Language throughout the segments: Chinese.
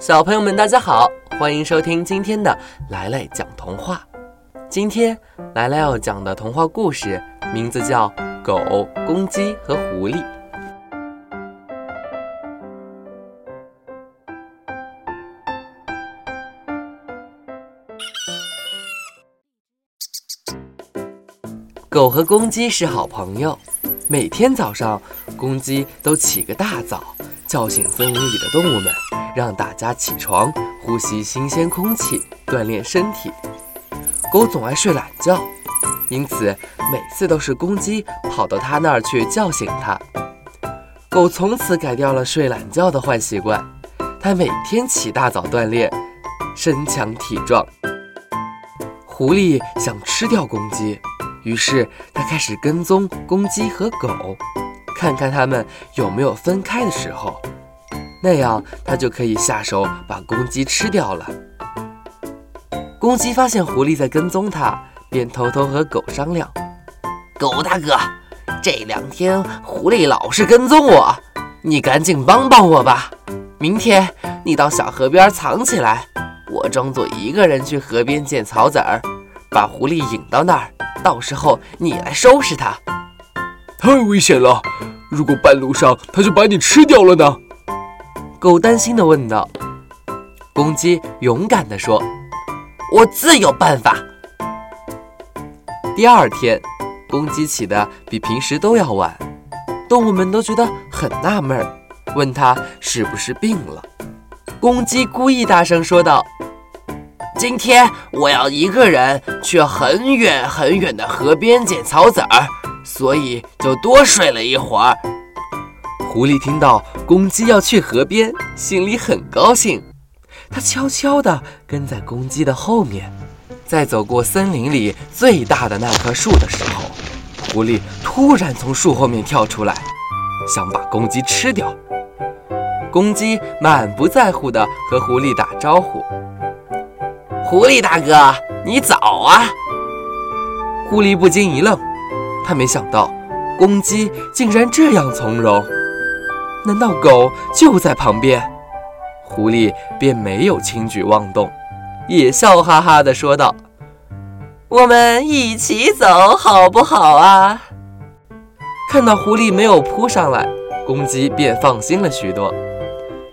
小朋友们，大家好，欢迎收听今天的来来讲童话。今天来来要讲的童话故事名字叫《狗、公鸡和狐狸》。狗和公鸡是好朋友，每天早上，公鸡都起个大早，叫醒森林里的动物们，让大家起床，呼吸新鲜空气，锻炼身体。狗总爱睡懒觉，因此每次都是公鸡跑到它那儿去叫醒它。狗从此改掉了睡懒觉的坏习惯，它每天起大早锻炼，身强体壮。狐狸想吃掉公鸡。于是，它开始跟踪公鸡和狗，看看他们有没有分开的时候，那样他就可以下手把公鸡吃掉了。公鸡发现狐狸在跟踪它，便偷偷和狗商量：“狗大哥，这两天狐狸老是跟踪我，你赶紧帮帮我吧。明天你到小河边藏起来，我装作一个人去河边捡草籽儿，把狐狸引到那儿。”到时候你来收拾它，太危险了！如果半路上它就把你吃掉了呢？狗担心地问道。公鸡勇敢地说：“我自有办法。”第二天，公鸡起得比平时都要晚，动物们都觉得很纳闷，问他是不是病了。公鸡故意大声说道。今天我要一个人去很远很远的河边捡草籽儿，所以就多睡了一会儿。狐狸听到公鸡要去河边，心里很高兴，它悄悄地跟在公鸡的后面。在走过森林里最大的那棵树的时候，狐狸突然从树后面跳出来，想把公鸡吃掉。公鸡满不在乎地和狐狸打招呼。狐狸大哥，你早啊！狐狸不禁一愣，他没想到公鸡竟然这样从容。难道狗就在旁边？狐狸便没有轻举妄动，也笑哈哈地说道：“我们一起走好不好啊？”看到狐狸没有扑上来，公鸡便放心了许多。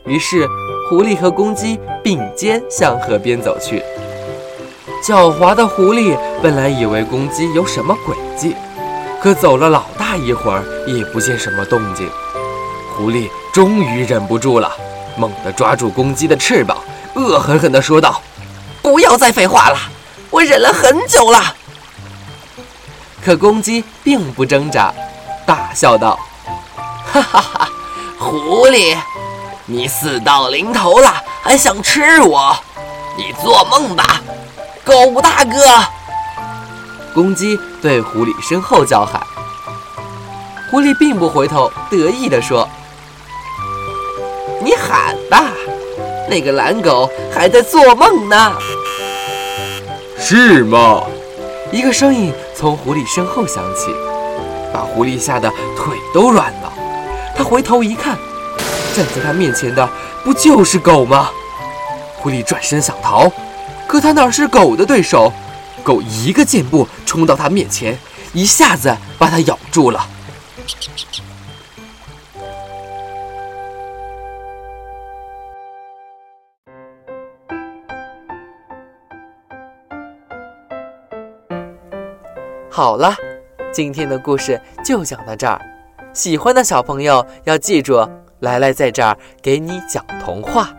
于是，狐狸和公鸡并肩向河边走去。狡猾的狐狸本来以为公鸡有什么诡计，可走了老大一会儿也不见什么动静。狐狸终于忍不住了，猛地抓住公鸡的翅膀，恶狠狠地说道：“不要再废话了，我忍了很久了。”可公鸡并不挣扎，大笑道：“哈哈哈，狐狸，你死到临头了，还想吃我？你做梦吧！”狗大哥，公鸡对狐狸身后叫喊。狐狸并不回头，得意地说：“你喊吧，那个懒狗还在做梦呢。”是吗？一个声音从狐狸身后响起，把狐狸吓得腿都软了。他回头一看，站在他面前的不就是狗吗？狐狸转身想逃。可他哪是狗的对手？狗一个箭步冲到他面前，一下子把他咬住了。好了，今天的故事就讲到这儿。喜欢的小朋友要记住，来来在这儿给你讲童话。